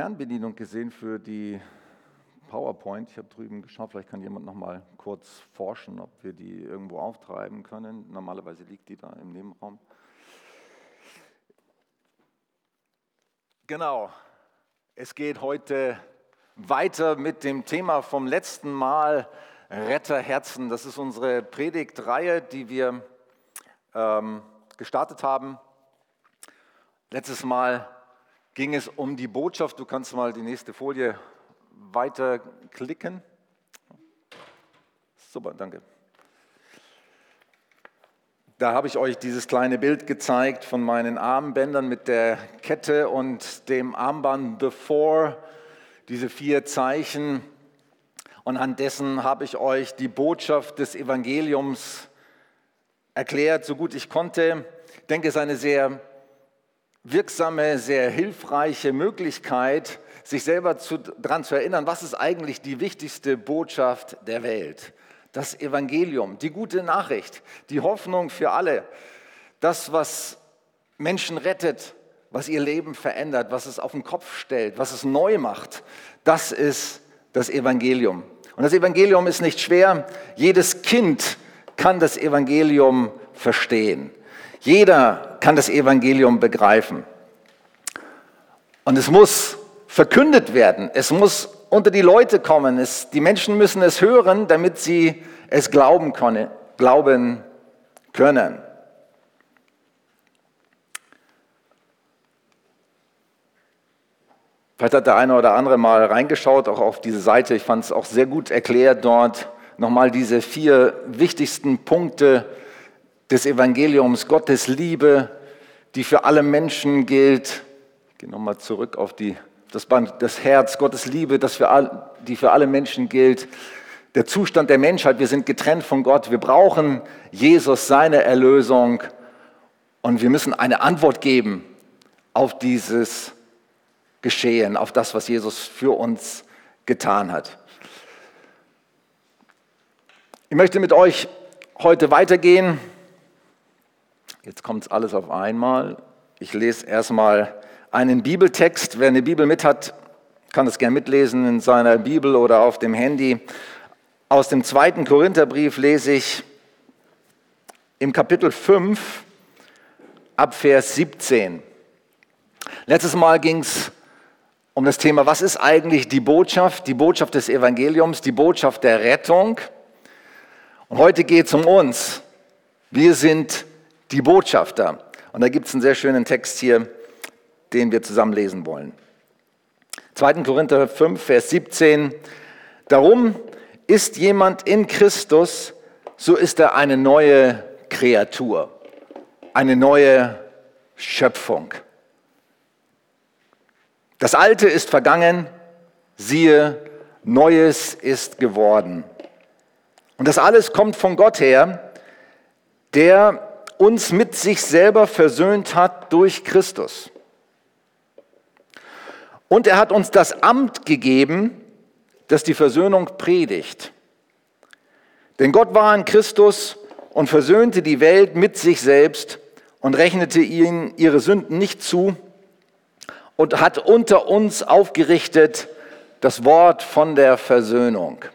Fernbedienung gesehen für die PowerPoint. Ich habe drüben geschaut, vielleicht kann jemand noch mal kurz forschen, ob wir die irgendwo auftreiben können. Normalerweise liegt die da im Nebenraum. Genau, es geht heute weiter mit dem Thema vom letzten Mal, Retterherzen. Das ist unsere Predigtreihe, die wir ähm, gestartet haben. Letztes Mal ging es um die Botschaft. Du kannst mal die nächste Folie weiterklicken. Super, danke. Da habe ich euch dieses kleine Bild gezeigt von meinen Armbändern mit der Kette und dem Armband Before, diese vier Zeichen. Und an dessen habe ich euch die Botschaft des Evangeliums erklärt, so gut ich konnte. Ich denke, es ist eine sehr wirksame, sehr hilfreiche Möglichkeit, sich selber daran zu erinnern, was ist eigentlich die wichtigste Botschaft der Welt. Das Evangelium, die gute Nachricht, die Hoffnung für alle, das, was Menschen rettet, was ihr Leben verändert, was es auf den Kopf stellt, was es neu macht, das ist das Evangelium. Und das Evangelium ist nicht schwer. Jedes Kind kann das Evangelium verstehen. Jeder kann das Evangelium begreifen. Und es muss verkündet werden. Es muss unter die Leute kommen. Es, die Menschen müssen es hören, damit sie es glauben können. Glauben können. Vielleicht hat der eine oder andere mal reingeschaut, auch auf diese Seite. Ich fand es auch sehr gut erklärt dort. Nochmal diese vier wichtigsten Punkte des Evangeliums, Gottes Liebe, die für alle Menschen gilt. Ich gehe nochmal zurück auf die, das, Band, das Herz, Gottes Liebe, das für all, die für alle Menschen gilt. Der Zustand der Menschheit, wir sind getrennt von Gott, wir brauchen Jesus, seine Erlösung und wir müssen eine Antwort geben auf dieses Geschehen, auf das, was Jesus für uns getan hat. Ich möchte mit euch heute weitergehen Jetzt kommt es alles auf einmal. Ich lese erstmal einen Bibeltext. Wer eine Bibel mit hat, kann das gerne mitlesen in seiner Bibel oder auf dem Handy. Aus dem zweiten Korintherbrief lese ich im Kapitel 5 ab Vers 17. Letztes Mal ging es um das Thema, was ist eigentlich die Botschaft, die Botschaft des Evangeliums, die Botschaft der Rettung. Und heute geht es um uns. Wir sind die Botschafter. Und da gibt es einen sehr schönen Text hier, den wir zusammen lesen wollen. 2. Korinther 5, Vers 17. Darum ist jemand in Christus, so ist er eine neue Kreatur, eine neue Schöpfung. Das Alte ist vergangen, siehe, Neues ist geworden. Und das alles kommt von Gott her, der uns mit sich selber versöhnt hat durch Christus. Und er hat uns das Amt gegeben, das die Versöhnung predigt. Denn Gott war in Christus und versöhnte die Welt mit sich selbst und rechnete ihnen ihre Sünden nicht zu und hat unter uns aufgerichtet das Wort von der Versöhnung.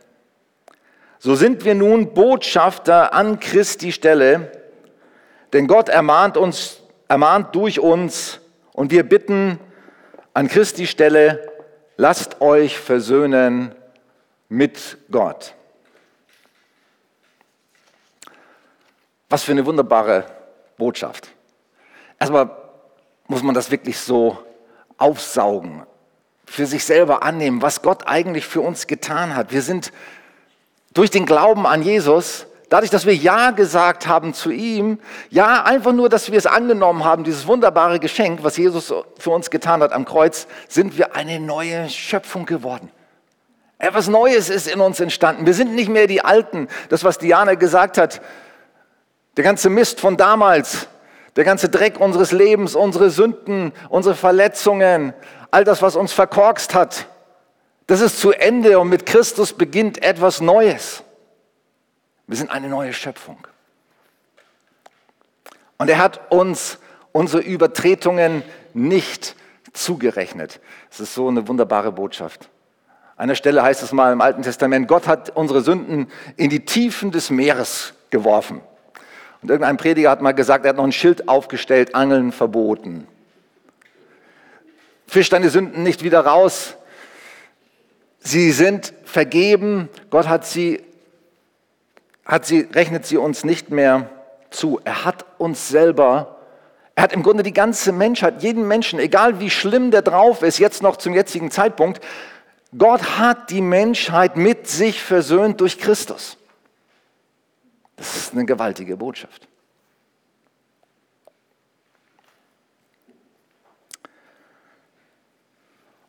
So sind wir nun Botschafter an Christi Stelle, denn Gott ermahnt uns, ermahnt durch uns und wir bitten an Christi Stelle, lasst euch versöhnen mit Gott. Was für eine wunderbare Botschaft. Erstmal muss man das wirklich so aufsaugen, für sich selber annehmen, was Gott eigentlich für uns getan hat. Wir sind durch den Glauben an Jesus Dadurch, dass wir Ja gesagt haben zu ihm, ja, einfach nur, dass wir es angenommen haben, dieses wunderbare Geschenk, was Jesus für uns getan hat am Kreuz, sind wir eine neue Schöpfung geworden. Etwas Neues ist in uns entstanden. Wir sind nicht mehr die Alten. Das, was Diana gesagt hat, der ganze Mist von damals, der ganze Dreck unseres Lebens, unsere Sünden, unsere Verletzungen, all das, was uns verkorkst hat, das ist zu Ende und mit Christus beginnt etwas Neues. Wir sind eine neue Schöpfung. Und er hat uns unsere Übertretungen nicht zugerechnet. Es ist so eine wunderbare Botschaft. An einer Stelle heißt es mal im Alten Testament, Gott hat unsere Sünden in die Tiefen des Meeres geworfen. Und irgendein Prediger hat mal gesagt, er hat noch ein Schild aufgestellt, Angeln verboten. Fisch deine Sünden nicht wieder raus. Sie sind vergeben. Gott hat sie, sie, rechnet sie uns nicht mehr zu. Er hat uns selber, er hat im Grunde die ganze Menschheit, jeden Menschen, egal wie schlimm der drauf ist, jetzt noch zum jetzigen Zeitpunkt, Gott hat die Menschheit mit sich versöhnt durch Christus. Das ist eine gewaltige Botschaft.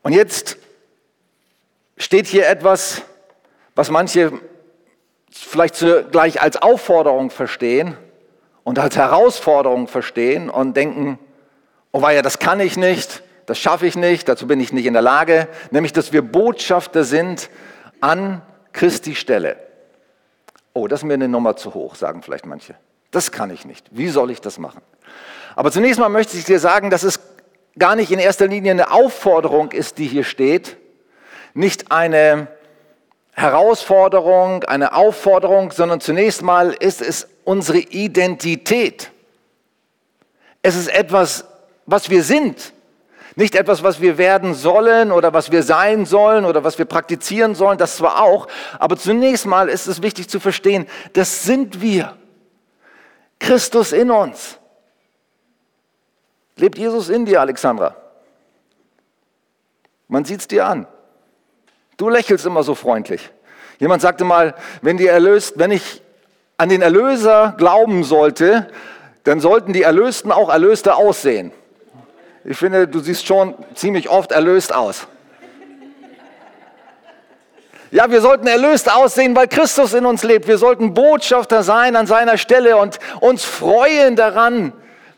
Und jetzt steht hier etwas, was manche vielleicht gleich als Aufforderung verstehen und als Herausforderung verstehen und denken, oh ja, das kann ich nicht, das schaffe ich nicht, dazu bin ich nicht in der Lage, nämlich dass wir Botschafter sind an Christi Stelle. Oh, das ist mir eine Nummer zu hoch, sagen vielleicht manche. Das kann ich nicht. Wie soll ich das machen? Aber zunächst mal möchte ich dir sagen, dass es gar nicht in erster Linie eine Aufforderung ist, die hier steht, nicht eine Herausforderung, eine Aufforderung, sondern zunächst mal ist es unsere Identität. Es ist etwas, was wir sind. Nicht etwas, was wir werden sollen oder was wir sein sollen oder was wir praktizieren sollen, das zwar auch, aber zunächst mal ist es wichtig zu verstehen, das sind wir. Christus in uns. Lebt Jesus in dir, Alexandra? Man sieht es dir an. Du lächelst immer so freundlich. Jemand sagte mal, wenn, die Erlöst, wenn ich an den Erlöser glauben sollte, dann sollten die Erlösten auch Erlöste aussehen. Ich finde, du siehst schon ziemlich oft erlöst aus. Ja, wir sollten erlöst aussehen, weil Christus in uns lebt. Wir sollten Botschafter sein an seiner Stelle und uns freuen daran,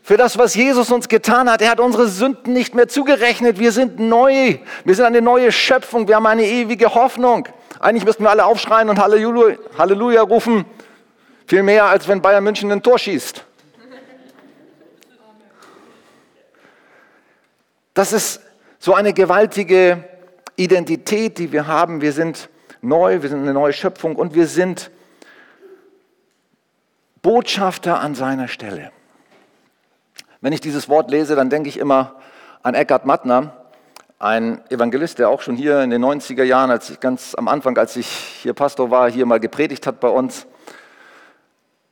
für das, was Jesus uns getan hat. Er hat unsere Sünden nicht mehr zugerechnet. Wir sind neu. Wir sind eine neue Schöpfung. Wir haben eine ewige Hoffnung. Eigentlich müssten wir alle aufschreien und Halleluja, Halleluja rufen. Viel mehr, als wenn Bayern München ein Tor schießt. Das ist so eine gewaltige Identität, die wir haben. Wir sind neu, wir sind eine neue Schöpfung und wir sind Botschafter an seiner Stelle. Wenn ich dieses Wort lese, dann denke ich immer an Eckhard Mattner, ein Evangelist, der auch schon hier in den 90er Jahren, als ich ganz am Anfang, als ich hier Pastor war, hier mal gepredigt hat bei uns.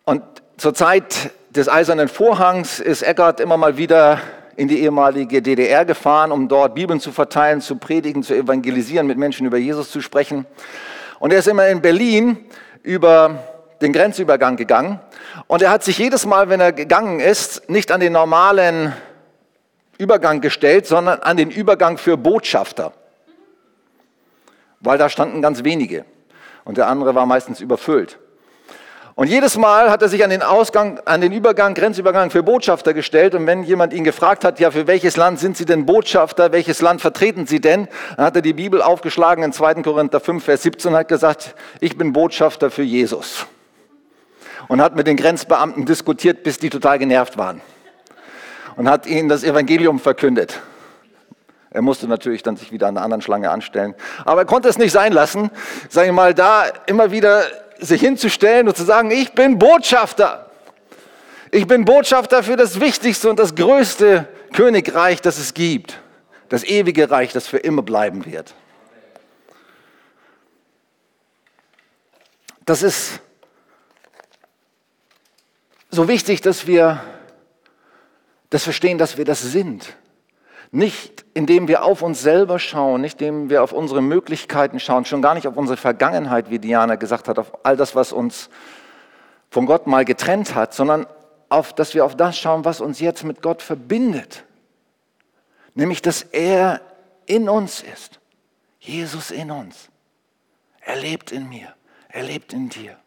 Und zur Zeit des Eisernen Vorhangs ist Eckhard immer mal wieder in die ehemalige DDR gefahren, um dort Bibeln zu verteilen, zu predigen, zu evangelisieren, mit Menschen über Jesus zu sprechen. Und er ist immer in Berlin über den Grenzübergang gegangen. Und er hat sich jedes Mal, wenn er gegangen ist, nicht an den normalen Übergang gestellt, sondern an den Übergang für Botschafter. Weil da standen ganz wenige. Und der andere war meistens überfüllt. Und jedes Mal hat er sich an den Ausgang, an den Übergang, Grenzübergang für Botschafter gestellt. Und wenn jemand ihn gefragt hat, ja, für welches Land sind Sie denn Botschafter? Welches Land vertreten Sie denn? Dann hat er die Bibel aufgeschlagen in 2. Korinther 5, Vers 17 und hat gesagt, ich bin Botschafter für Jesus. Und hat mit den Grenzbeamten diskutiert, bis die total genervt waren. Und hat ihnen das Evangelium verkündet. Er musste natürlich dann sich wieder an einer anderen Schlange anstellen. Aber er konnte es nicht sein lassen, sage ich mal, da immer wieder sich hinzustellen und zu sagen, ich bin Botschafter. Ich bin Botschafter für das wichtigste und das größte Königreich, das es gibt. Das ewige Reich, das für immer bleiben wird. Das ist so wichtig, dass wir das verstehen, dass wir das sind. Nicht indem wir auf uns selber schauen, nicht indem wir auf unsere Möglichkeiten schauen, schon gar nicht auf unsere Vergangenheit, wie Diana gesagt hat, auf all das, was uns von Gott mal getrennt hat, sondern auf, dass wir auf das schauen, was uns jetzt mit Gott verbindet. Nämlich, dass er in uns ist. Jesus in uns. Er lebt in mir. Er lebt in dir.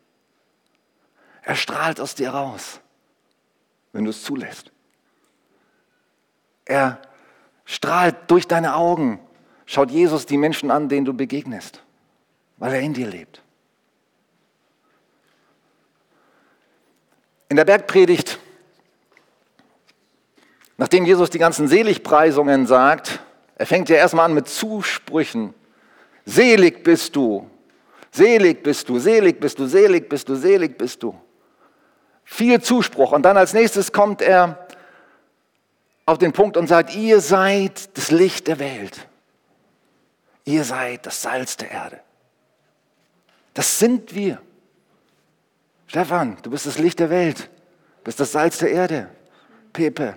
Er strahlt aus dir raus, wenn du es zulässt. Er strahlt durch deine Augen, schaut Jesus die Menschen an, denen du begegnest, weil er in dir lebt. In der Bergpredigt, nachdem Jesus die ganzen Seligpreisungen sagt, Er fängt ja erstmal an mit Zusprüchen. Selig bist du, selig bist du, selig bist du, selig bist du, selig bist du. Viel Zuspruch. Und dann als nächstes kommt er auf den Punkt und sagt, ihr seid das Licht der Welt. Ihr seid das Salz der Erde. Das sind wir. Stefan, du bist das Licht der Welt, bist das Salz der Erde. Pepe,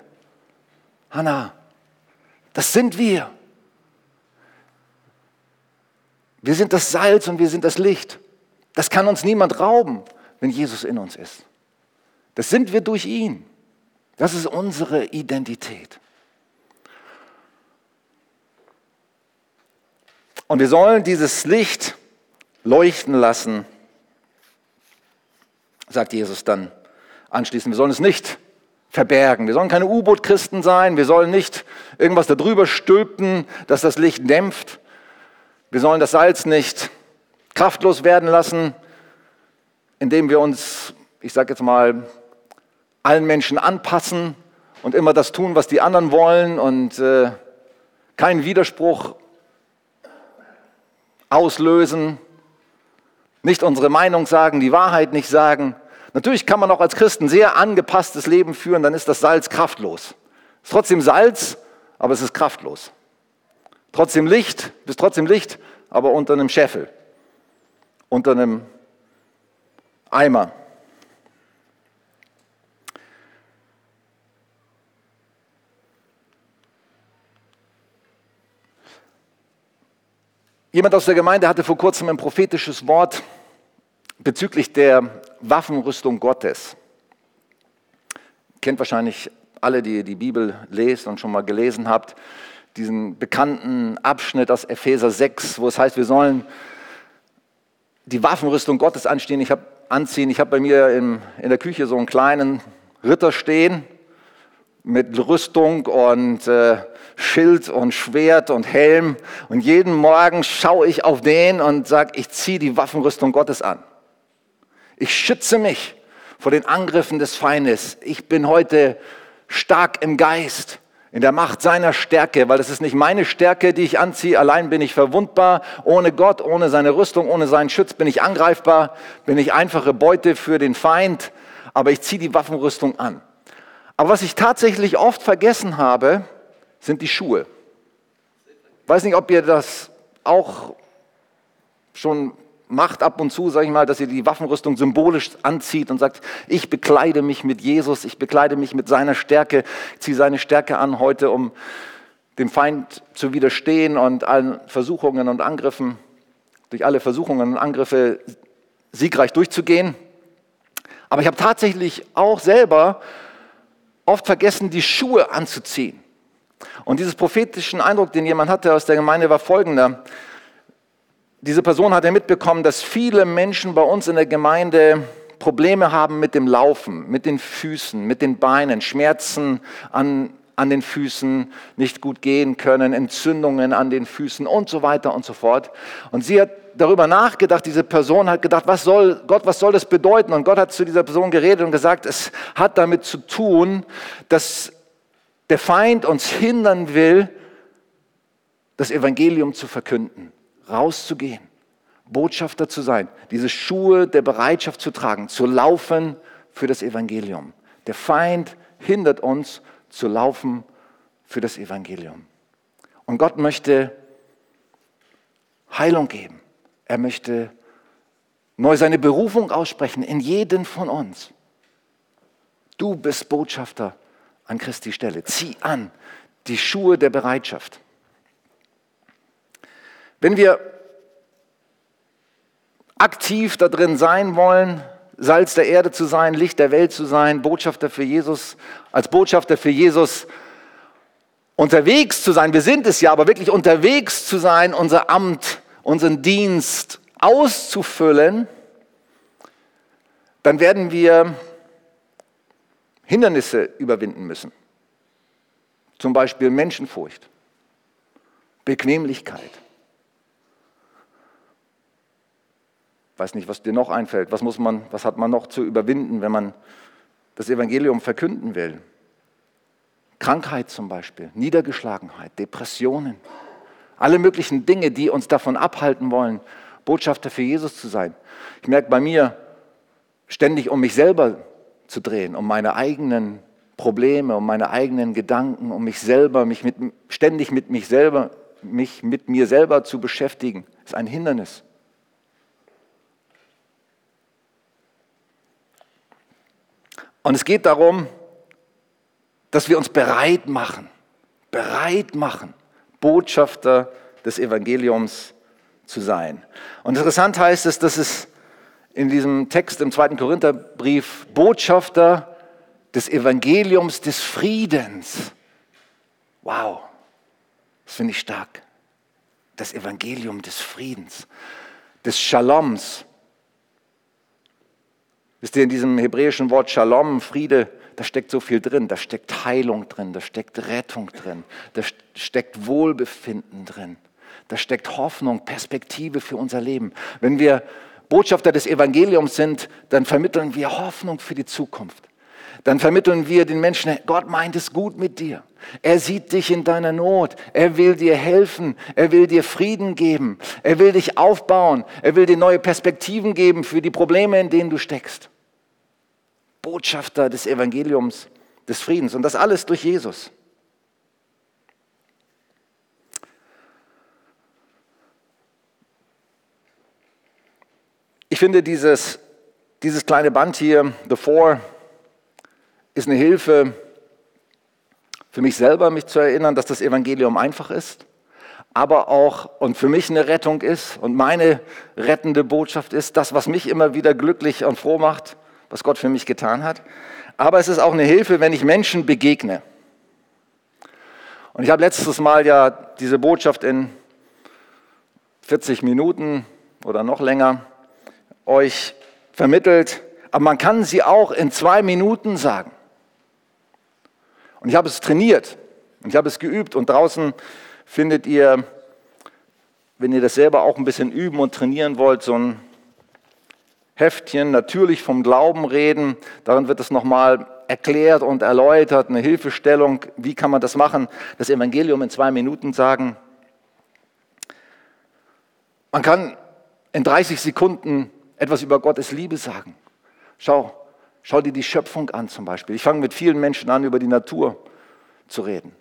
Hanna, das sind wir. Wir sind das Salz und wir sind das Licht. Das kann uns niemand rauben, wenn Jesus in uns ist. Das sind wir durch ihn. Das ist unsere Identität. Und wir sollen dieses Licht leuchten lassen, sagt Jesus dann anschließend. Wir sollen es nicht verbergen. Wir sollen keine U-Boot-Christen sein. Wir sollen nicht irgendwas darüber stülpen, dass das Licht dämpft. Wir sollen das Salz nicht kraftlos werden lassen, indem wir uns, ich sage jetzt mal, allen Menschen anpassen und immer das tun, was die anderen wollen und äh, keinen Widerspruch auslösen, nicht unsere Meinung sagen, die Wahrheit nicht sagen. Natürlich kann man auch als Christen sehr angepasstes Leben führen, dann ist das Salz kraftlos. Ist trotzdem Salz, aber es ist kraftlos. Trotzdem Licht, bist trotzdem Licht, aber unter einem Scheffel, unter einem Eimer. Jemand aus der Gemeinde hatte vor kurzem ein prophetisches Wort bezüglich der Waffenrüstung Gottes. Kennt wahrscheinlich alle, die die Bibel lesen und schon mal gelesen habt, diesen bekannten Abschnitt aus Epheser 6, wo es heißt, wir sollen die Waffenrüstung Gottes anstehen. Ich hab, anziehen. Ich habe bei mir in, in der Küche so einen kleinen Ritter stehen mit Rüstung und äh, Schild und Schwert und Helm. Und jeden Morgen schaue ich auf den und sage, ich ziehe die Waffenrüstung Gottes an. Ich schütze mich vor den Angriffen des Feindes. Ich bin heute stark im Geist, in der Macht seiner Stärke, weil es ist nicht meine Stärke, die ich anziehe. Allein bin ich verwundbar. Ohne Gott, ohne seine Rüstung, ohne seinen Schutz bin ich angreifbar, bin ich einfache Beute für den Feind. Aber ich ziehe die Waffenrüstung an. Aber was ich tatsächlich oft vergessen habe, sind die Schuhe. Ich weiß nicht, ob ihr das auch schon macht ab und zu, sage ich mal, dass ihr die Waffenrüstung symbolisch anzieht und sagt, ich bekleide mich mit Jesus, ich bekleide mich mit seiner Stärke, ziehe seine Stärke an heute, um dem Feind zu widerstehen und allen Versuchungen und Angriffen, durch alle Versuchungen und Angriffe siegreich durchzugehen. Aber ich habe tatsächlich auch selber oft vergessen, die Schuhe anzuziehen. Und dieses prophetischen Eindruck, den jemand hatte aus der Gemeinde, war folgender. Diese Person hat ja mitbekommen, dass viele Menschen bei uns in der Gemeinde Probleme haben mit dem Laufen, mit den Füßen, mit den Beinen, Schmerzen an, an den Füßen, nicht gut gehen können, Entzündungen an den Füßen und so weiter und so fort. Und sie hat darüber nachgedacht, diese Person hat gedacht, was soll Gott, was soll das bedeuten? Und Gott hat zu dieser Person geredet und gesagt, es hat damit zu tun, dass der Feind uns hindern will, das Evangelium zu verkünden, rauszugehen, Botschafter zu sein, diese Schuhe der Bereitschaft zu tragen, zu laufen für das Evangelium. Der Feind hindert uns zu laufen für das Evangelium. Und Gott möchte Heilung geben. Er möchte neu seine Berufung aussprechen in jeden von uns. Du bist Botschafter an Christi Stelle. Zieh an die Schuhe der Bereitschaft. Wenn wir aktiv da drin sein wollen, Salz der Erde zu sein, Licht der Welt zu sein, Botschafter für Jesus, als Botschafter für Jesus unterwegs zu sein, wir sind es ja, aber wirklich unterwegs zu sein, unser Amt unseren Dienst auszufüllen, dann werden wir Hindernisse überwinden müssen. Zum Beispiel Menschenfurcht, Bequemlichkeit. Weiß nicht, was dir noch einfällt. Was, muss man, was hat man noch zu überwinden, wenn man das Evangelium verkünden will? Krankheit zum Beispiel, Niedergeschlagenheit, Depressionen, alle möglichen Dinge, die uns davon abhalten wollen, Botschafter für Jesus zu sein. Ich merke bei mir, ständig um mich selber zu drehen, um meine eigenen Probleme, um meine eigenen Gedanken, um mich selber, mich mit, ständig mit mich selber, mich mit mir selber zu beschäftigen, ist ein Hindernis. Und es geht darum, dass wir uns bereit machen, bereit machen, Botschafter des Evangeliums zu sein. Und interessant heißt es, dass es in diesem Text im zweiten Korintherbrief Botschafter des Evangeliums des Friedens. Wow, das finde ich stark. Das Evangelium des Friedens, des Shaloms. Wisst ihr, in diesem hebräischen Wort Shalom, Friede, da steckt so viel drin. Da steckt Heilung drin, da steckt Rettung drin, da steckt Wohlbefinden drin, da steckt Hoffnung, Perspektive für unser Leben. Wenn wir Botschafter des Evangeliums sind, dann vermitteln wir Hoffnung für die Zukunft. Dann vermitteln wir den Menschen, Gott meint es gut mit dir. Er sieht dich in deiner Not. Er will dir helfen. Er will dir Frieden geben. Er will dich aufbauen. Er will dir neue Perspektiven geben für die Probleme, in denen du steckst. Botschafter des Evangeliums des Friedens. Und das alles durch Jesus. Ich finde dieses, dieses kleine Band hier, The Four, ist eine Hilfe für mich selber, mich zu erinnern, dass das Evangelium einfach ist, aber auch und für mich eine Rettung ist und meine rettende Botschaft ist, das, was mich immer wieder glücklich und froh macht, was Gott für mich getan hat. Aber es ist auch eine Hilfe, wenn ich Menschen begegne. Und ich habe letztes Mal ja diese Botschaft in 40 Minuten oder noch länger euch vermittelt, aber man kann sie auch in zwei Minuten sagen. Und ich habe es trainiert und ich habe es geübt und draußen findet ihr, wenn ihr das selber auch ein bisschen üben und trainieren wollt, so ein Heftchen natürlich vom Glauben reden. Darin wird es nochmal erklärt und erläutert, eine Hilfestellung, wie kann man das machen, das Evangelium in zwei Minuten sagen. Man kann in 30 Sekunden etwas über Gottes Liebe sagen. Schau, schau dir die Schöpfung an zum Beispiel. Ich fange mit vielen Menschen an, über die Natur zu reden.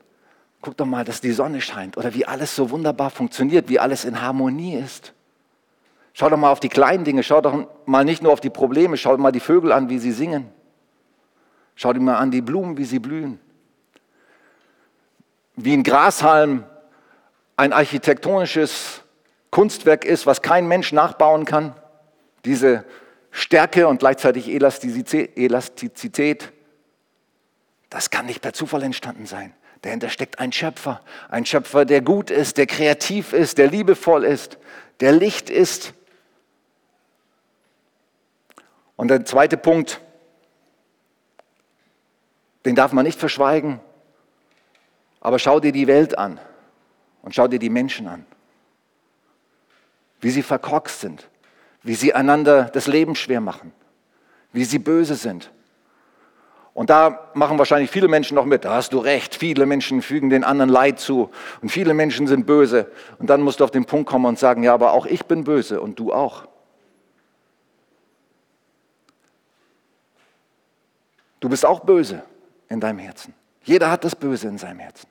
Guck doch mal, dass die Sonne scheint oder wie alles so wunderbar funktioniert, wie alles in Harmonie ist. Schau doch mal auf die kleinen Dinge, schau doch mal nicht nur auf die Probleme, schau mal die Vögel an, wie sie singen. Schau dir mal an die Blumen, wie sie blühen. Wie ein Grashalm ein architektonisches Kunstwerk ist, was kein Mensch nachbauen kann. Diese Stärke und gleichzeitig Elastizität, das kann nicht per Zufall entstanden sein. Dahinter steckt ein Schöpfer, ein Schöpfer, der gut ist, der kreativ ist, der liebevoll ist, der Licht ist, und der zweite Punkt, den darf man nicht verschweigen, aber schau dir die Welt an und schau dir die Menschen an, wie sie verkorkst sind, wie sie einander das Leben schwer machen, wie sie böse sind. Und da machen wahrscheinlich viele Menschen noch mit, da hast du recht, viele Menschen fügen den anderen Leid zu und viele Menschen sind böse. Und dann musst du auf den Punkt kommen und sagen, ja, aber auch ich bin böse und du auch. Du bist auch böse in deinem Herzen. Jeder hat das Böse in seinem Herzen.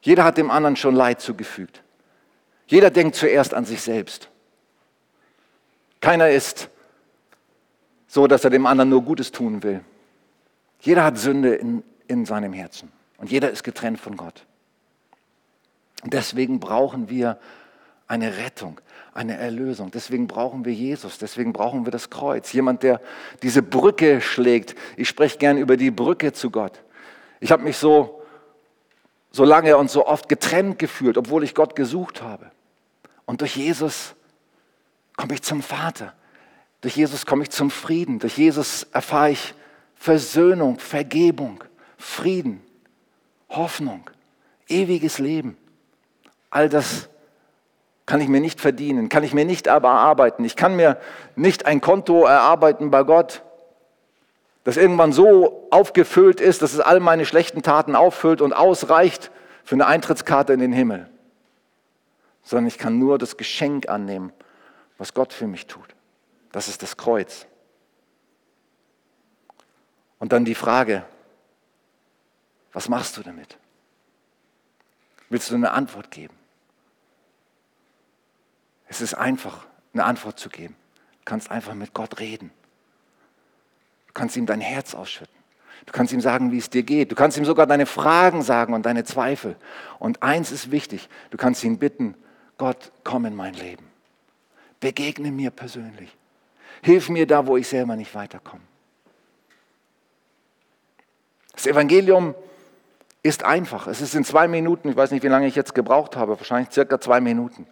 Jeder hat dem anderen schon Leid zugefügt. Jeder denkt zuerst an sich selbst. Keiner ist so, dass er dem anderen nur Gutes tun will. Jeder hat Sünde in, in seinem Herzen und jeder ist getrennt von Gott. Und deswegen brauchen wir eine Rettung eine Erlösung. Deswegen brauchen wir Jesus, deswegen brauchen wir das Kreuz. Jemand, der diese Brücke schlägt. Ich spreche gern über die Brücke zu Gott. Ich habe mich so, so lange und so oft getrennt gefühlt, obwohl ich Gott gesucht habe. Und durch Jesus komme ich zum Vater. Durch Jesus komme ich zum Frieden. Durch Jesus erfahre ich Versöhnung, Vergebung, Frieden, Hoffnung, ewiges Leben. All das kann ich mir nicht verdienen, kann ich mir nicht aber erarbeiten. Ich kann mir nicht ein Konto erarbeiten bei Gott, das irgendwann so aufgefüllt ist, dass es all meine schlechten Taten auffüllt und ausreicht für eine Eintrittskarte in den Himmel, sondern ich kann nur das Geschenk annehmen, was Gott für mich tut. Das ist das Kreuz. Und dann die Frage, was machst du damit? Willst du eine Antwort geben? Es ist einfach, eine Antwort zu geben. Du kannst einfach mit Gott reden. Du kannst ihm dein Herz ausschütten. Du kannst ihm sagen, wie es dir geht. Du kannst ihm sogar deine Fragen sagen und deine Zweifel. Und eins ist wichtig, du kannst ihn bitten, Gott, komm in mein Leben. Begegne mir persönlich. Hilf mir da, wo ich selber nicht weiterkomme. Das Evangelium ist einfach. Es ist in zwei Minuten, ich weiß nicht, wie lange ich jetzt gebraucht habe, wahrscheinlich circa zwei Minuten.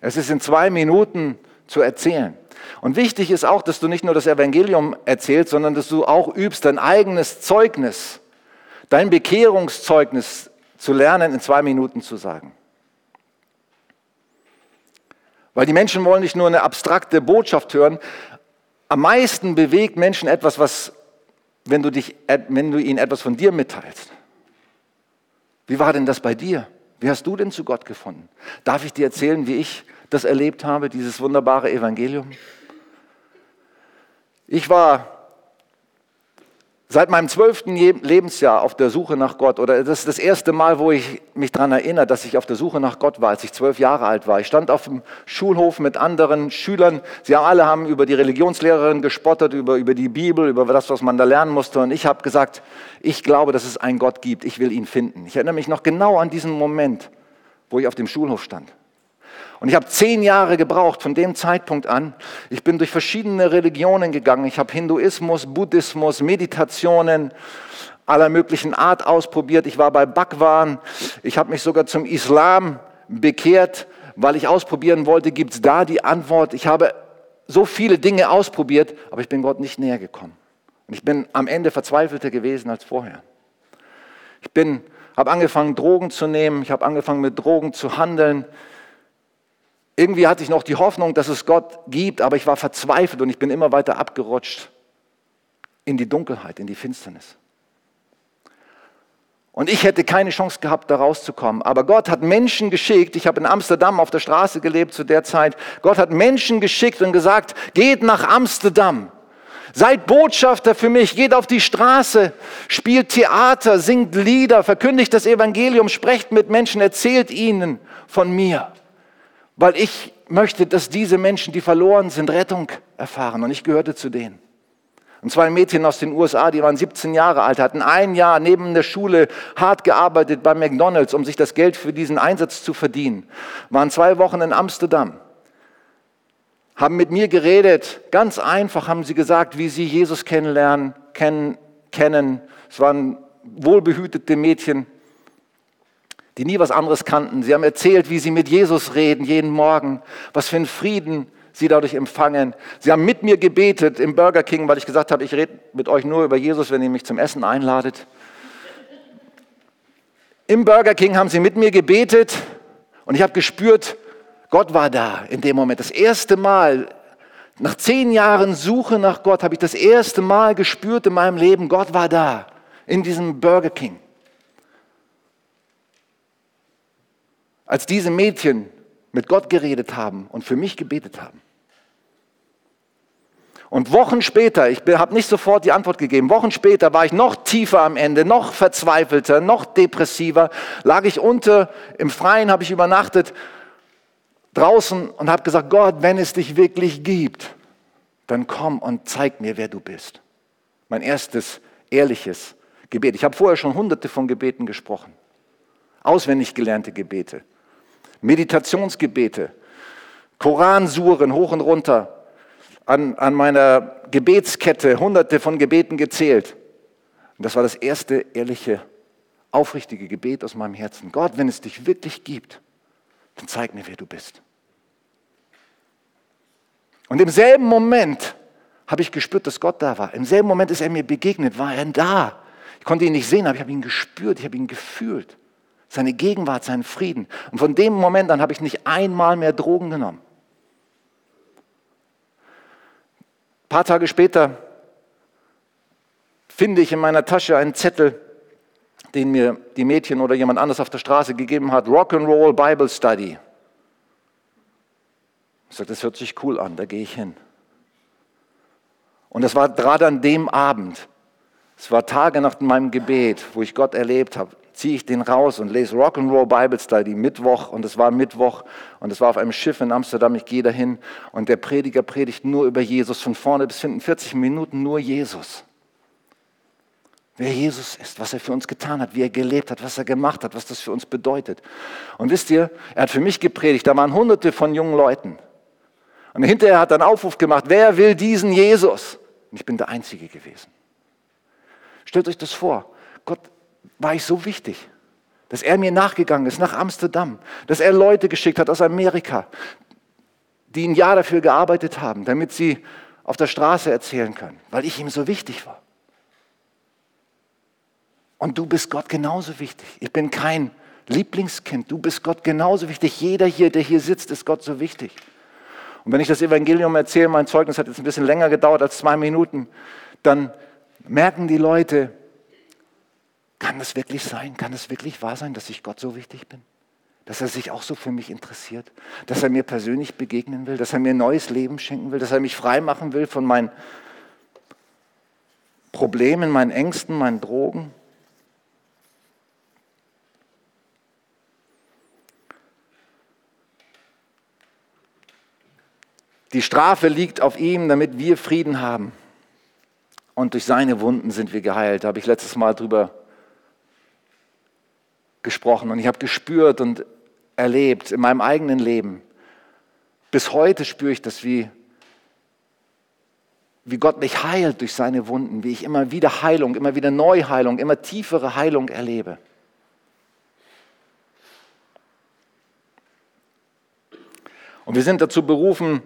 Es ist in zwei Minuten zu erzählen. Und wichtig ist auch, dass du nicht nur das Evangelium erzählst, sondern dass du auch übst, dein eigenes Zeugnis, dein Bekehrungszeugnis zu lernen, in zwei Minuten zu sagen. Weil die Menschen wollen nicht nur eine abstrakte Botschaft hören. Am meisten bewegt Menschen etwas, was, wenn du, dich, wenn du ihnen etwas von dir mitteilst. Wie war denn das bei dir? Wie hast du denn zu Gott gefunden? Darf ich dir erzählen, wie ich das erlebt habe, dieses wunderbare Evangelium? Ich war seit meinem zwölften Lebensjahr auf der Suche nach Gott. Oder das ist das erste Mal, wo ich mich daran erinnere, dass ich auf der Suche nach Gott war, als ich zwölf Jahre alt war. Ich stand auf dem Schulhof mit anderen Schülern. Sie alle haben über die Religionslehrerin gespottet, über, über die Bibel, über das, was man da lernen musste. Und ich habe gesagt, ich glaube, dass es einen Gott gibt. Ich will ihn finden. Ich erinnere mich noch genau an diesen Moment, wo ich auf dem Schulhof stand. Und ich habe zehn Jahre gebraucht von dem Zeitpunkt an. Ich bin durch verschiedene Religionen gegangen. Ich habe Hinduismus, Buddhismus, Meditationen aller möglichen Art ausprobiert. Ich war bei Bhagwan. Ich habe mich sogar zum Islam bekehrt, weil ich ausprobieren wollte, gibt es da die Antwort. Ich habe so viele Dinge ausprobiert, aber ich bin Gott nicht näher gekommen. Und ich bin am Ende verzweifelter gewesen als vorher. Ich habe angefangen, Drogen zu nehmen. Ich habe angefangen, mit Drogen zu handeln. Irgendwie hatte ich noch die Hoffnung, dass es Gott gibt, aber ich war verzweifelt und ich bin immer weiter abgerutscht in die Dunkelheit, in die Finsternis. Und ich hätte keine Chance gehabt, da rauszukommen. Aber Gott hat Menschen geschickt. Ich habe in Amsterdam auf der Straße gelebt zu der Zeit. Gott hat Menschen geschickt und gesagt, geht nach Amsterdam. Seid Botschafter für mich, geht auf die Straße, spielt Theater, singt Lieder, verkündigt das Evangelium, sprecht mit Menschen, erzählt ihnen von mir weil ich möchte, dass diese Menschen, die verloren sind, Rettung erfahren. Und ich gehörte zu denen. Und zwei Mädchen aus den USA, die waren 17 Jahre alt, hatten ein Jahr neben der Schule hart gearbeitet bei McDonald's, um sich das Geld für diesen Einsatz zu verdienen. Waren zwei Wochen in Amsterdam, haben mit mir geredet. Ganz einfach haben sie gesagt, wie sie Jesus kennenlernen, kennen, kennen. Es waren wohlbehütete Mädchen die nie was anderes kannten. Sie haben erzählt, wie sie mit Jesus reden jeden Morgen, was für einen Frieden sie dadurch empfangen. Sie haben mit mir gebetet im Burger King, weil ich gesagt habe, ich rede mit euch nur über Jesus, wenn ihr mich zum Essen einladet. Im Burger King haben sie mit mir gebetet und ich habe gespürt, Gott war da in dem Moment. Das erste Mal, nach zehn Jahren Suche nach Gott, habe ich das erste Mal gespürt in meinem Leben, Gott war da in diesem Burger King. Als diese Mädchen mit Gott geredet haben und für mich gebetet haben. Und Wochen später, ich habe nicht sofort die Antwort gegeben, Wochen später war ich noch tiefer am Ende, noch verzweifelter, noch depressiver, lag ich unter, im Freien habe ich übernachtet, draußen und habe gesagt, Gott, wenn es dich wirklich gibt, dann komm und zeig mir, wer du bist. Mein erstes ehrliches Gebet. Ich habe vorher schon hunderte von Gebeten gesprochen, auswendig gelernte Gebete. Meditationsgebete, Koransuren hoch und runter, an, an meiner Gebetskette hunderte von Gebeten gezählt. Und das war das erste ehrliche, aufrichtige Gebet aus meinem Herzen. Gott, wenn es dich wirklich gibt, dann zeig mir, wer du bist. Und im selben Moment habe ich gespürt, dass Gott da war. Im selben Moment ist er mir begegnet, war er da. Ich konnte ihn nicht sehen, aber ich habe ihn gespürt, ich habe ihn gefühlt seine Gegenwart, seinen Frieden. Und von dem Moment an habe ich nicht einmal mehr Drogen genommen. Ein paar Tage später finde ich in meiner Tasche einen Zettel, den mir die Mädchen oder jemand anders auf der Straße gegeben hat, Rock'n'Roll Bible Study. Ich sage, das hört sich cool an, da gehe ich hin. Und das war gerade an dem Abend, es war Tage nach meinem Gebet, wo ich Gott erlebt habe, ziehe ich den raus und lese Rock'n'Roll Bible Study Mittwoch und es war Mittwoch und es war auf einem Schiff in Amsterdam, ich gehe dahin und der Prediger predigt nur über Jesus, von vorne bis hinten, 40 Minuten nur Jesus. Wer Jesus ist, was er für uns getan hat, wie er gelebt hat, was er gemacht hat, was das für uns bedeutet. Und wisst ihr, er hat für mich gepredigt, da waren hunderte von jungen Leuten. Und hinterher hat er einen Aufruf gemacht, wer will diesen Jesus? Und ich bin der Einzige gewesen. Stellt euch das vor, Gott war ich so wichtig, dass er mir nachgegangen ist nach Amsterdam, dass er Leute geschickt hat aus Amerika, die ein Jahr dafür gearbeitet haben, damit sie auf der Straße erzählen können, weil ich ihm so wichtig war. Und du bist Gott genauso wichtig. Ich bin kein Lieblingskind, du bist Gott genauso wichtig. Jeder hier, der hier sitzt, ist Gott so wichtig. Und wenn ich das Evangelium erzähle, mein Zeugnis hat jetzt ein bisschen länger gedauert als zwei Minuten, dann merken die Leute, kann das wirklich sein? Kann es wirklich wahr sein, dass ich Gott so wichtig bin? Dass er sich auch so für mich interessiert? Dass er mir persönlich begegnen will? Dass er mir ein neues Leben schenken will? Dass er mich frei machen will von meinen Problemen, meinen Ängsten, meinen Drogen? Die Strafe liegt auf ihm, damit wir Frieden haben. Und durch seine Wunden sind wir geheilt. Da habe ich letztes Mal drüber gesprochen und ich habe gespürt und erlebt in meinem eigenen Leben. Bis heute spüre ich das, wie, wie Gott mich heilt durch seine Wunden, wie ich immer wieder Heilung, immer wieder Neuheilung, immer tiefere Heilung erlebe. Und wir sind dazu berufen,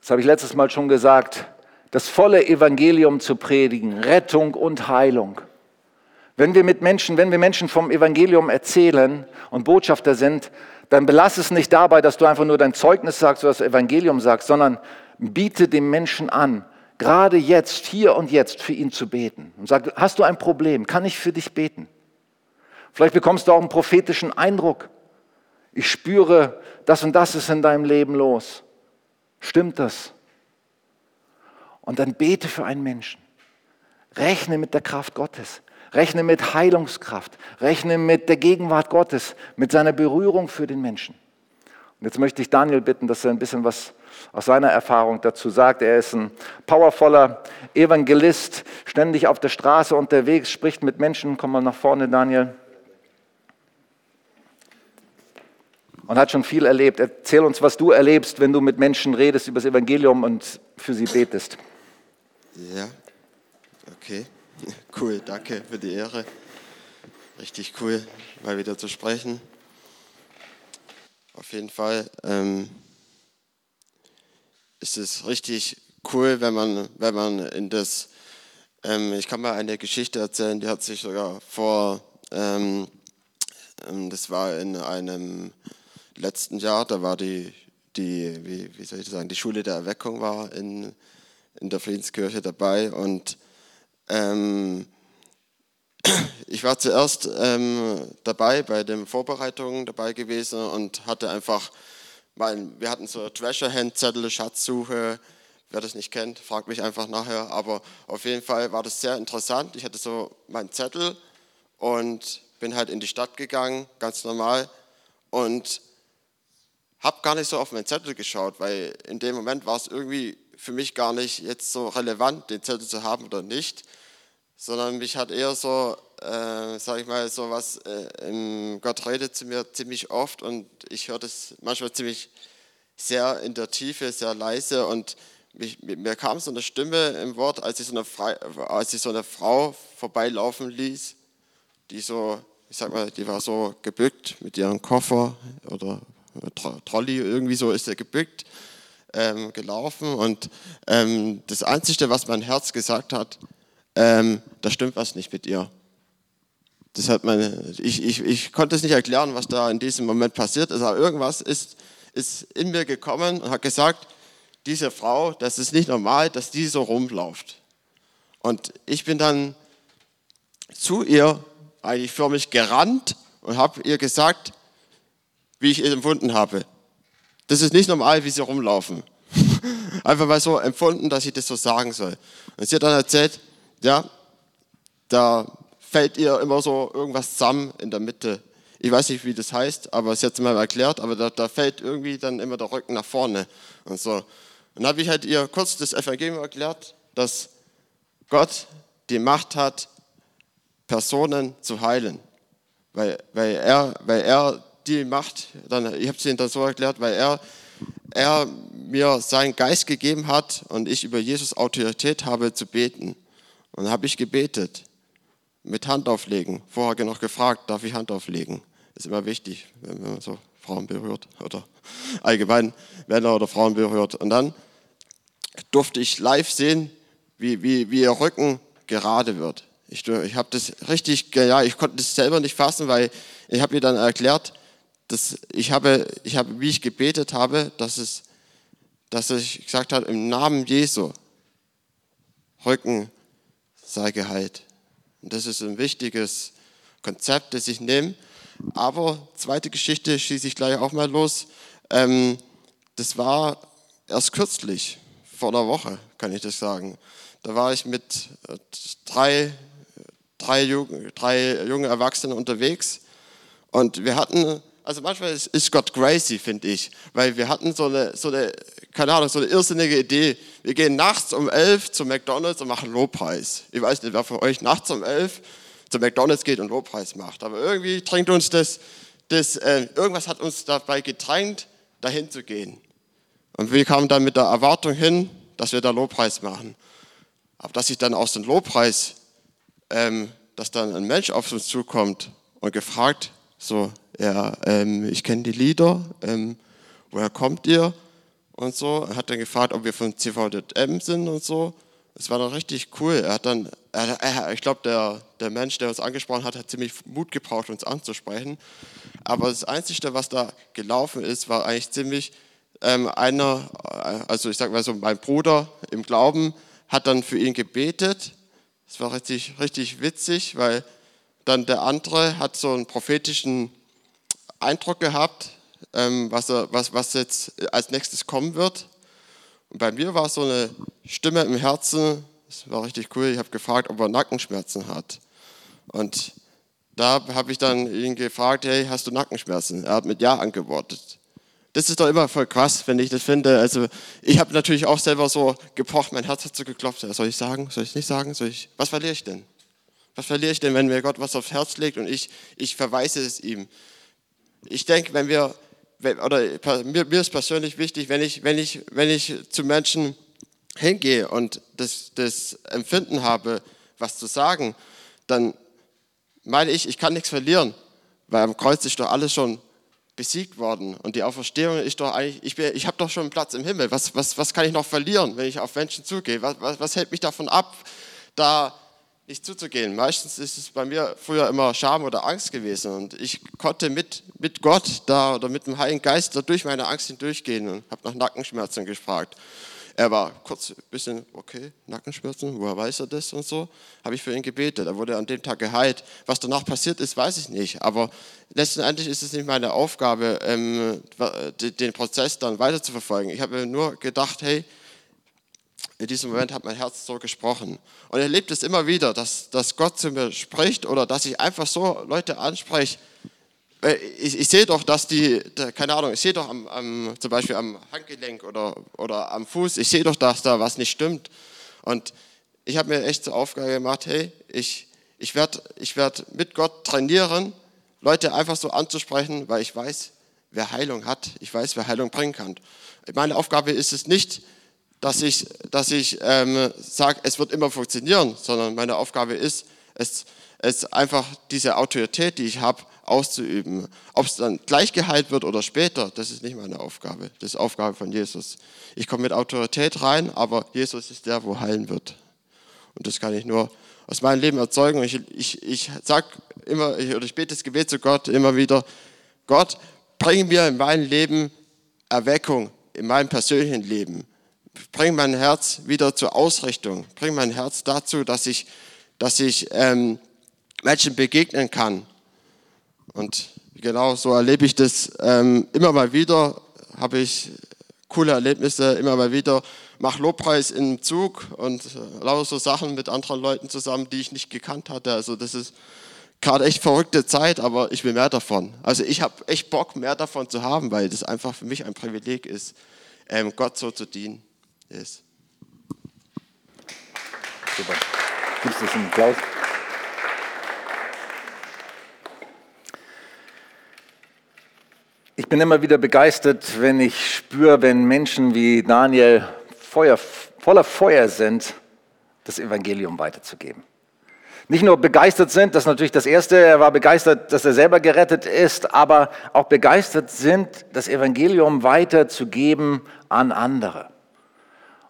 das habe ich letztes Mal schon gesagt, das volle Evangelium zu predigen, Rettung und Heilung. Wenn wir mit Menschen, wenn wir Menschen vom Evangelium erzählen und Botschafter sind, dann belass es nicht dabei, dass du einfach nur dein Zeugnis sagst oder das Evangelium sagst, sondern biete dem Menschen an, gerade jetzt, hier und jetzt für ihn zu beten. Und sag, hast du ein Problem? Kann ich für dich beten? Vielleicht bekommst du auch einen prophetischen Eindruck. Ich spüre, das und das ist in deinem Leben los. Stimmt das? Und dann bete für einen Menschen. Rechne mit der Kraft Gottes. Rechne mit Heilungskraft. Rechne mit der Gegenwart Gottes, mit seiner Berührung für den Menschen. Und jetzt möchte ich Daniel bitten, dass er ein bisschen was aus seiner Erfahrung dazu sagt. Er ist ein powervoller Evangelist, ständig auf der Straße unterwegs, spricht mit Menschen. Komm mal nach vorne, Daniel. Und hat schon viel erlebt. Erzähl uns, was du erlebst, wenn du mit Menschen redest über das Evangelium und für sie betest. Ja, okay. Cool, danke für die Ehre. Richtig cool, mal wieder zu sprechen. Auf jeden Fall ähm, ist es richtig cool, wenn man, wenn man in das, ähm, ich kann mal eine Geschichte erzählen, die hat sich sogar vor, ähm, ähm das war in einem letzten Jahr, da war die, die wie, wie soll ich sagen, die Schule der Erweckung war in, in der Friedenskirche dabei und ähm, ich war zuerst ähm, dabei bei den Vorbereitungen dabei gewesen und hatte einfach, mein, wir hatten so Treasure Hand Zettel, Schatzsuche. Wer das nicht kennt, fragt mich einfach nachher. Aber auf jeden Fall war das sehr interessant. Ich hatte so meinen Zettel und bin halt in die Stadt gegangen, ganz normal. Und habe gar nicht so auf meinen Zettel geschaut, weil in dem Moment war es irgendwie für mich gar nicht jetzt so relevant, den Zettel zu haben oder nicht, sondern mich hat eher so, äh, sage ich mal, so was, äh, Gott redet zu mir ziemlich oft und ich höre das manchmal ziemlich sehr in der Tiefe, sehr leise und mich, mir kam so eine Stimme im Wort, als ich so eine, Frei, als ich so eine Frau vorbeilaufen ließ, die so, ich sag mal, die war so gebückt mit ihrem Koffer oder Trolley, irgendwie so ist er gebückt ähm, gelaufen und ähm, das Einzige, was mein Herz gesagt hat, ähm, da stimmt was nicht mit ihr. Das hat meine, ich, ich, ich konnte es nicht erklären, was da in diesem Moment passiert ist, aber irgendwas ist, ist in mir gekommen und hat gesagt, diese Frau, das ist nicht normal, dass die so rumläuft. Und ich bin dann zu ihr eigentlich für mich gerannt und habe ihr gesagt, wie ich es empfunden habe. Das ist nicht normal, wie sie rumlaufen. Einfach mal so empfunden, dass ich das so sagen soll. Und sie hat dann erzählt, ja, da fällt ihr immer so irgendwas zusammen in der Mitte. Ich weiß nicht, wie das heißt, aber sie hat es mal erklärt, aber da, da, fällt irgendwie dann immer der Rücken nach vorne und so. Und dann habe ich halt ihr kurz das Evangelium erklärt, dass Gott die Macht hat, Personen zu heilen. Weil, weil, er, weil er die Macht, dann, ich habe es ihnen dann so erklärt, weil er, er mir seinen Geist gegeben hat und ich über Jesus Autorität habe zu beten. Und habe ich gebetet mit Hand auflegen. Vorher noch gefragt, darf ich Hand auflegen? Ist immer wichtig, wenn man so Frauen berührt oder allgemein Männer oder Frauen berührt. Und dann durfte ich live sehen, wie, wie, wie ihr Rücken gerade wird. Ich, ich habe das richtig, ja, ich konnte das selber nicht fassen, weil ich habe ihr dann erklärt, dass ich habe, ich habe, wie ich gebetet habe, dass es, dass ich gesagt habe, im Namen Jesu, Rücken sei geheilt. Und das ist ein wichtiges Konzept, das ich nehme. Aber zweite Geschichte schieße ich gleich auch mal los. Ähm, das war erst kürzlich, vor einer Woche, kann ich das sagen. Da war ich mit äh, drei, drei, drei junge Erwachsenen unterwegs und wir hatten, also manchmal ist, Gott crazy, finde ich, weil wir hatten so eine, so eine, keine Ahnung, so eine irrsinnige Idee. Wir gehen nachts um elf zu McDonalds und machen Lobpreis. Ich weiß nicht, wer von euch nachts um elf zu McDonalds geht und Lobpreis macht, aber irgendwie drängt uns das, das äh, irgendwas hat uns dabei gedrängt, dahin zu gehen. Und wir kamen dann mit der Erwartung hin, dass wir da Lobpreis machen. Aber dass ich dann aus dem Lobpreis, ähm, dass dann ein Mensch auf uns zukommt und gefragt, so, ja, ähm, ich kenne die Lieder, ähm, woher kommt ihr? Und so, er hat dann gefragt, ob wir von CVDM sind und so. Es war dann richtig cool. Er hat dann, er, er, ich glaube, der, der Mensch, der uns angesprochen hat, hat ziemlich Mut gebraucht, uns anzusprechen. Aber das Einzige, was da gelaufen ist, war eigentlich ziemlich ähm, einer, also ich sage mal so, mein Bruder im Glauben, hat dann für ihn gebetet. Das war richtig, richtig witzig, weil dann der andere hat so einen prophetischen Eindruck gehabt, ähm, was, er, was, was jetzt als nächstes kommen wird. Und bei mir war so eine Stimme im Herzen, das war richtig cool, ich habe gefragt, ob er Nackenschmerzen hat. Und da habe ich dann ihn gefragt, hey, hast du Nackenschmerzen? Er hat mit Ja antwortet das ist doch immer voll krass, wenn ich das finde. Also ich habe natürlich auch selber so gepocht, mein Herz hat so geklopft. Soll ich sagen? Soll ich nicht sagen? Soll ich? Was verliere ich denn? Was verliere ich denn, wenn mir Gott was aufs Herz legt und ich, ich verweise es ihm? Ich denke, wenn wir, oder mir, mir ist persönlich wichtig, wenn ich, wenn ich, wenn ich zu Menschen hingehe und das, das Empfinden habe, was zu sagen, dann meine ich, ich kann nichts verlieren, weil am Kreuz ist doch alles schon besiegt worden. Und die Auferstehung ist doch eigentlich, ich, ich habe doch schon einen Platz im Himmel. Was, was, was kann ich noch verlieren, wenn ich auf Menschen zugehe? Was, was, was hält mich davon ab, da nicht zuzugehen? Meistens ist es bei mir früher immer Scham oder Angst gewesen. Und ich konnte mit, mit Gott da oder mit dem Heiligen Geist da durch meine Angst hindurchgehen und habe nach Nackenschmerzen gefragt. Er war kurz ein bisschen, okay, Nackenschmerzen, woher weiß er das und so. Habe ich für ihn gebetet. Er wurde an dem Tag geheilt. Was danach passiert ist, weiß ich nicht. Aber letztendlich ist es nicht meine Aufgabe, ähm, den Prozess dann weiter zu verfolgen. Ich habe nur gedacht, hey, in diesem Moment hat mein Herz so gesprochen. Und er erlebt es immer wieder, dass, dass Gott zu mir spricht oder dass ich einfach so Leute anspreche, ich, ich, sehe doch, dass die, keine Ahnung, ich sehe doch am, am, zum Beispiel am Handgelenk oder, oder am Fuß, ich sehe doch, dass da was nicht stimmt. Und ich habe mir echt zur Aufgabe gemacht, hey, ich, ich werde ich werd mit Gott trainieren, Leute einfach so anzusprechen, weil ich weiß, wer Heilung hat, ich weiß, wer Heilung bringen kann. Meine Aufgabe ist es nicht, dass ich, dass ich ähm, sage, es wird immer funktionieren, sondern meine Aufgabe ist, es, es einfach diese Autorität, die ich habe, auszuüben. Ob es dann gleich geheilt wird oder später, das ist nicht meine Aufgabe. Das ist Aufgabe von Jesus. Ich komme mit Autorität rein, aber Jesus ist der, wo heilen wird. Und das kann ich nur aus meinem Leben erzeugen. Ich, ich, ich sage immer, ich, oder ich bete das Gebet zu Gott immer wieder, Gott, bring mir in mein Leben Erweckung, in meinem persönlichen Leben. Bring mein Herz wieder zur Ausrichtung, bring mein Herz dazu, dass ich, dass ich ähm, Menschen begegnen kann. Und genau so erlebe ich das ähm, immer mal wieder, habe ich coole Erlebnisse immer mal wieder, mache Lobpreis im Zug und äh, lauter so Sachen mit anderen Leuten zusammen, die ich nicht gekannt hatte. Also das ist gerade echt verrückte Zeit, aber ich will mehr davon. Also ich habe echt Bock, mehr davon zu haben, weil das einfach für mich ein Privileg ist, ähm, Gott so zu dienen. Yes. Super. Gibst du einen Applaus? Ich bin immer wieder begeistert, wenn ich spüre, wenn Menschen wie Daniel Feuer, voller Feuer sind, das Evangelium weiterzugeben. Nicht nur begeistert sind, das ist natürlich das Erste, er war begeistert, dass er selber gerettet ist, aber auch begeistert sind, das Evangelium weiterzugeben an andere.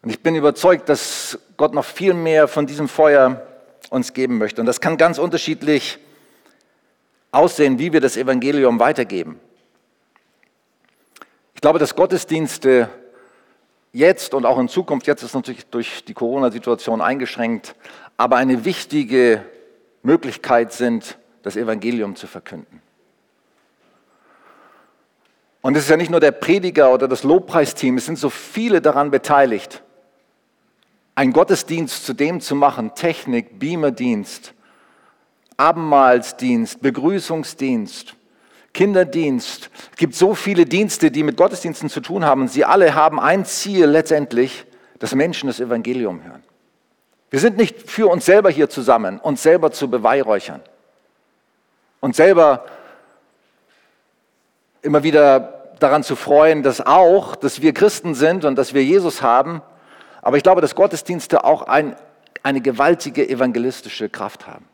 Und ich bin überzeugt, dass Gott noch viel mehr von diesem Feuer uns geben möchte. Und das kann ganz unterschiedlich aussehen, wie wir das Evangelium weitergeben. Ich glaube, dass Gottesdienste jetzt und auch in Zukunft, jetzt ist natürlich durch die Corona-Situation eingeschränkt, aber eine wichtige Möglichkeit sind, das Evangelium zu verkünden. Und es ist ja nicht nur der Prediger oder das Lobpreisteam, es sind so viele daran beteiligt, einen Gottesdienst zu dem zu machen, Technik, Beamerdienst, Abendmahlsdienst, Begrüßungsdienst, Kinderdienst. Es gibt so viele Dienste, die mit Gottesdiensten zu tun haben. Und sie alle haben ein Ziel letztendlich, dass Menschen das Evangelium hören. Wir sind nicht für uns selber hier zusammen, uns selber zu beweihräuchern. Uns selber immer wieder daran zu freuen, dass auch, dass wir Christen sind und dass wir Jesus haben. Aber ich glaube, dass Gottesdienste auch ein, eine gewaltige evangelistische Kraft haben.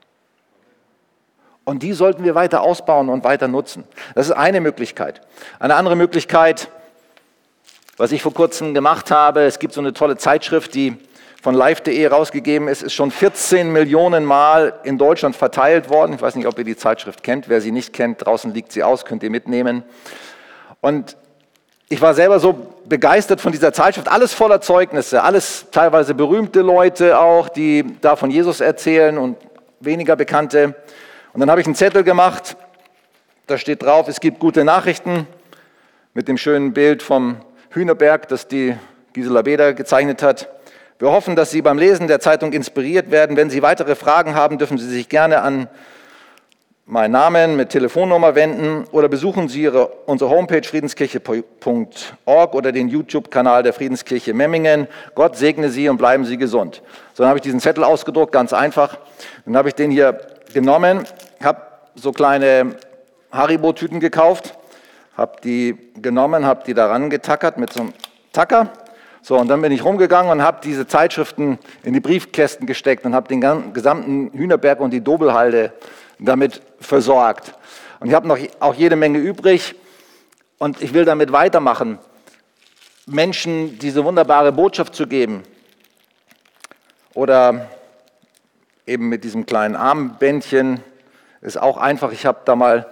Und die sollten wir weiter ausbauen und weiter nutzen. Das ist eine Möglichkeit. Eine andere Möglichkeit, was ich vor kurzem gemacht habe, es gibt so eine tolle Zeitschrift, die von live.de rausgegeben ist, ist schon 14 Millionen Mal in Deutschland verteilt worden. Ich weiß nicht, ob ihr die Zeitschrift kennt. Wer sie nicht kennt, draußen liegt sie aus, könnt ihr mitnehmen. Und ich war selber so begeistert von dieser Zeitschrift, alles voller Zeugnisse, alles teilweise berühmte Leute auch, die da von Jesus erzählen und weniger bekannte. Und dann habe ich einen Zettel gemacht, da steht drauf, es gibt gute Nachrichten mit dem schönen Bild vom Hühnerberg, das die Gisela Beder gezeichnet hat. Wir hoffen, dass Sie beim Lesen der Zeitung inspiriert werden. Wenn Sie weitere Fragen haben, dürfen Sie sich gerne an meinen Namen mit Telefonnummer wenden oder besuchen Sie Ihre, unsere Homepage friedenskirche.org oder den YouTube-Kanal der Friedenskirche Memmingen. Gott segne Sie und bleiben Sie gesund. So, dann habe ich diesen Zettel ausgedruckt, ganz einfach. Dann habe ich den hier genommen, habe so kleine Haribo-Tüten gekauft, habe die genommen, habe die daran getackert mit so einem Tacker. So, und dann bin ich rumgegangen und habe diese Zeitschriften in die Briefkästen gesteckt und habe den gesamten Hühnerberg und die Dobelhalde damit versorgt. Und ich habe noch auch jede Menge übrig und ich will damit weitermachen, Menschen diese wunderbare Botschaft zu geben. Oder eben mit diesem kleinen Armbändchen. Ist auch einfach. Ich habe da mal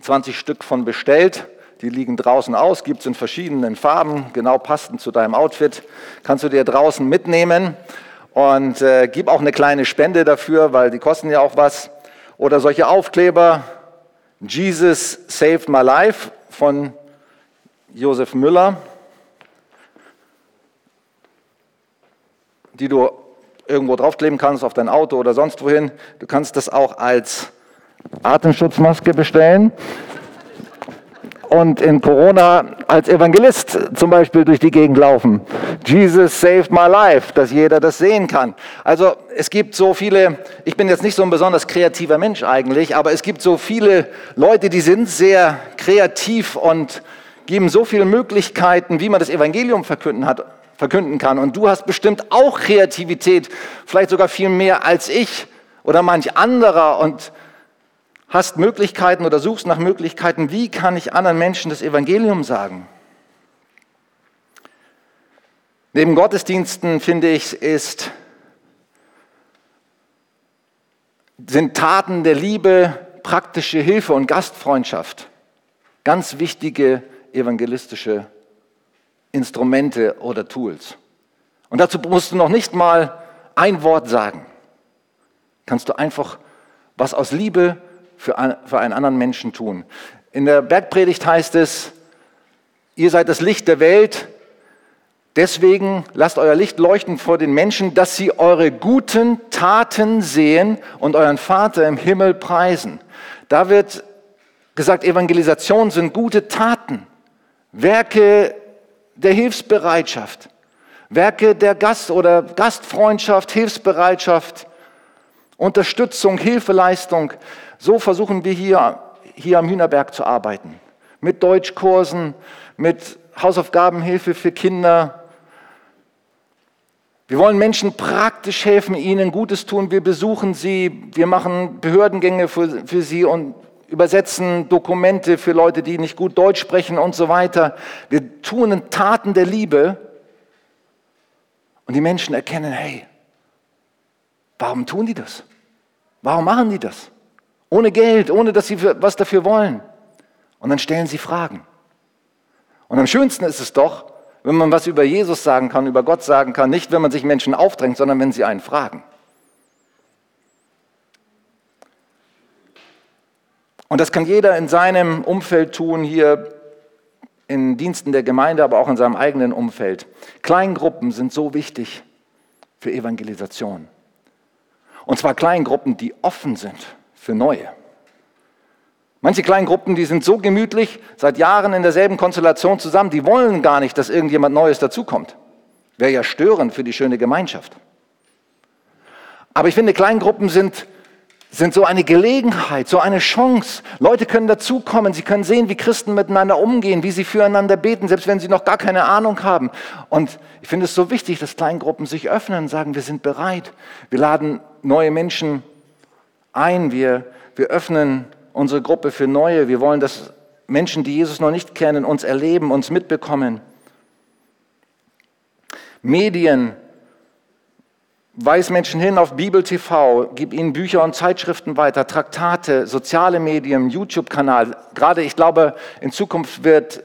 20 Stück von bestellt. Die liegen draußen aus, gibt es in verschiedenen Farben, genau passend zu deinem Outfit. Kannst du dir draußen mitnehmen und äh, gib auch eine kleine Spende dafür, weil die kosten ja auch was. Oder solche Aufkleber, Jesus Saved My Life von Josef Müller, die du irgendwo draufkleben kannst, auf dein Auto oder sonst wohin. Du kannst das auch als Atemschutzmaske bestellen und in Corona als Evangelist zum Beispiel durch die Gegend laufen. Jesus saved my life, dass jeder das sehen kann. Also es gibt so viele, ich bin jetzt nicht so ein besonders kreativer Mensch eigentlich, aber es gibt so viele Leute, die sind sehr kreativ und geben so viele Möglichkeiten, wie man das Evangelium verkünden hat verkünden kann. Und du hast bestimmt auch Kreativität, vielleicht sogar viel mehr als ich oder manch anderer und hast Möglichkeiten oder suchst nach Möglichkeiten, wie kann ich anderen Menschen das Evangelium sagen. Neben Gottesdiensten finde ich, ist, sind Taten der Liebe, praktische Hilfe und Gastfreundschaft ganz wichtige evangelistische Instrumente oder Tools. Und dazu musst du noch nicht mal ein Wort sagen. Kannst du einfach was aus Liebe für, einen anderen Menschen tun. In der Bergpredigt heißt es, ihr seid das Licht der Welt, deswegen lasst euer Licht leuchten vor den Menschen, dass sie eure guten Taten sehen und euren Vater im Himmel preisen. Da wird gesagt, Evangelisation sind gute Taten, Werke der Hilfsbereitschaft, Werke der Gast- oder Gastfreundschaft, Hilfsbereitschaft, Unterstützung, Hilfeleistung. So versuchen wir hier, hier am Hühnerberg zu arbeiten. Mit Deutschkursen, mit Hausaufgabenhilfe für Kinder. Wir wollen Menschen praktisch helfen, ihnen Gutes tun. Wir besuchen sie, wir machen Behördengänge für, für sie und übersetzen Dokumente für Leute, die nicht gut Deutsch sprechen und so weiter. Wir tun Taten der Liebe und die Menschen erkennen, hey, warum tun die das? Warum machen die das? Ohne Geld, ohne dass sie was dafür wollen. Und dann stellen sie Fragen. Und am schönsten ist es doch, wenn man was über Jesus sagen kann, über Gott sagen kann, nicht wenn man sich Menschen aufdrängt, sondern wenn sie einen fragen. Und das kann jeder in seinem Umfeld tun, hier in Diensten der Gemeinde, aber auch in seinem eigenen Umfeld. Kleingruppen sind so wichtig für Evangelisation. Und zwar Kleingruppen, die offen sind für Neue. Manche Kleingruppen, die sind so gemütlich, seit Jahren in derselben Konstellation zusammen, die wollen gar nicht, dass irgendjemand Neues dazukommt. Wäre ja störend für die schöne Gemeinschaft. Aber ich finde, Kleingruppen sind sind so eine Gelegenheit, so eine Chance. Leute können dazukommen, sie können sehen, wie Christen miteinander umgehen, wie sie füreinander beten, selbst wenn sie noch gar keine Ahnung haben. Und ich finde es so wichtig, dass Kleingruppen sich öffnen und sagen, wir sind bereit. Wir laden neue Menschen ein, wir, wir öffnen unsere Gruppe für neue. Wir wollen, dass Menschen, die Jesus noch nicht kennen, uns erleben, uns mitbekommen. Medien Weis Menschen hin auf Bibel TV, gib ihnen Bücher und Zeitschriften weiter, Traktate, soziale Medien, YouTube-Kanal. Gerade ich glaube, in Zukunft wird,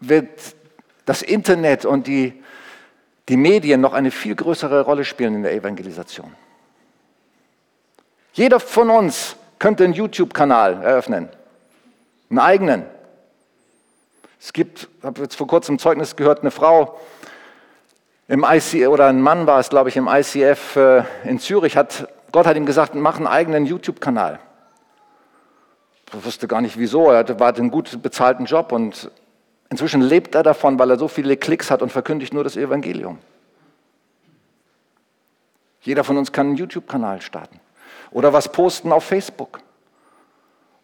wird das Internet und die, die Medien noch eine viel größere Rolle spielen in der Evangelisation. Jeder von uns könnte einen YouTube-Kanal eröffnen, einen eigenen. Es gibt, ich habe jetzt vor kurzem Zeugnis gehört, eine Frau, im IC, oder ein Mann war es, glaube ich, im ICF äh, in Zürich, hat, Gott hat ihm gesagt, mach einen eigenen YouTube-Kanal. Ich wusste gar nicht wieso, er hatte, hatte einen gut bezahlten Job und inzwischen lebt er davon, weil er so viele Klicks hat und verkündigt nur das Evangelium. Jeder von uns kann einen YouTube-Kanal starten oder was posten auf Facebook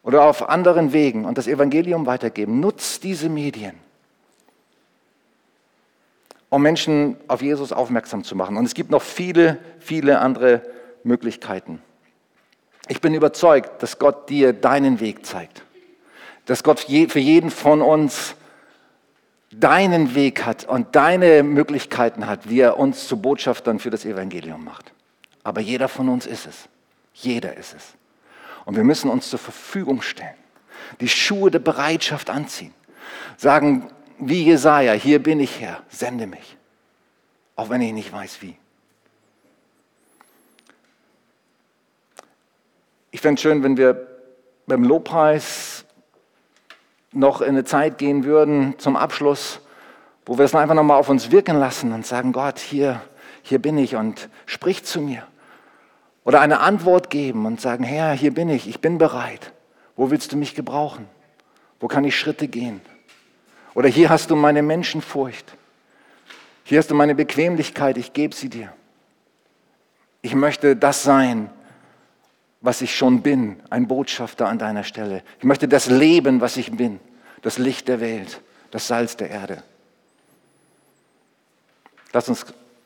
oder auf anderen Wegen und das Evangelium weitergeben. Nutzt diese Medien um Menschen auf Jesus aufmerksam zu machen. Und es gibt noch viele, viele andere Möglichkeiten. Ich bin überzeugt, dass Gott dir deinen Weg zeigt. Dass Gott für jeden von uns deinen Weg hat und deine Möglichkeiten hat, wie er uns zu Botschaftern für das Evangelium macht. Aber jeder von uns ist es. Jeder ist es. Und wir müssen uns zur Verfügung stellen. Die Schuhe der Bereitschaft anziehen. Sagen, wie Jesaja, hier bin ich Herr, sende mich. Auch wenn ich nicht weiß wie. Ich fände es schön, wenn wir beim Lobpreis noch in eine Zeit gehen würden zum Abschluss, wo wir es einfach nochmal auf uns wirken lassen und sagen, Gott, hier, hier bin ich und sprich zu mir. Oder eine Antwort geben und sagen, Herr, hier bin ich, ich bin bereit. Wo willst du mich gebrauchen? Wo kann ich Schritte gehen? Oder hier hast du meine Menschenfurcht. Hier hast du meine Bequemlichkeit, ich gebe sie dir. Ich möchte das sein, was ich schon bin, ein Botschafter an deiner Stelle. Ich möchte das leben, was ich bin, das Licht der Welt, das Salz der Erde. Lass uns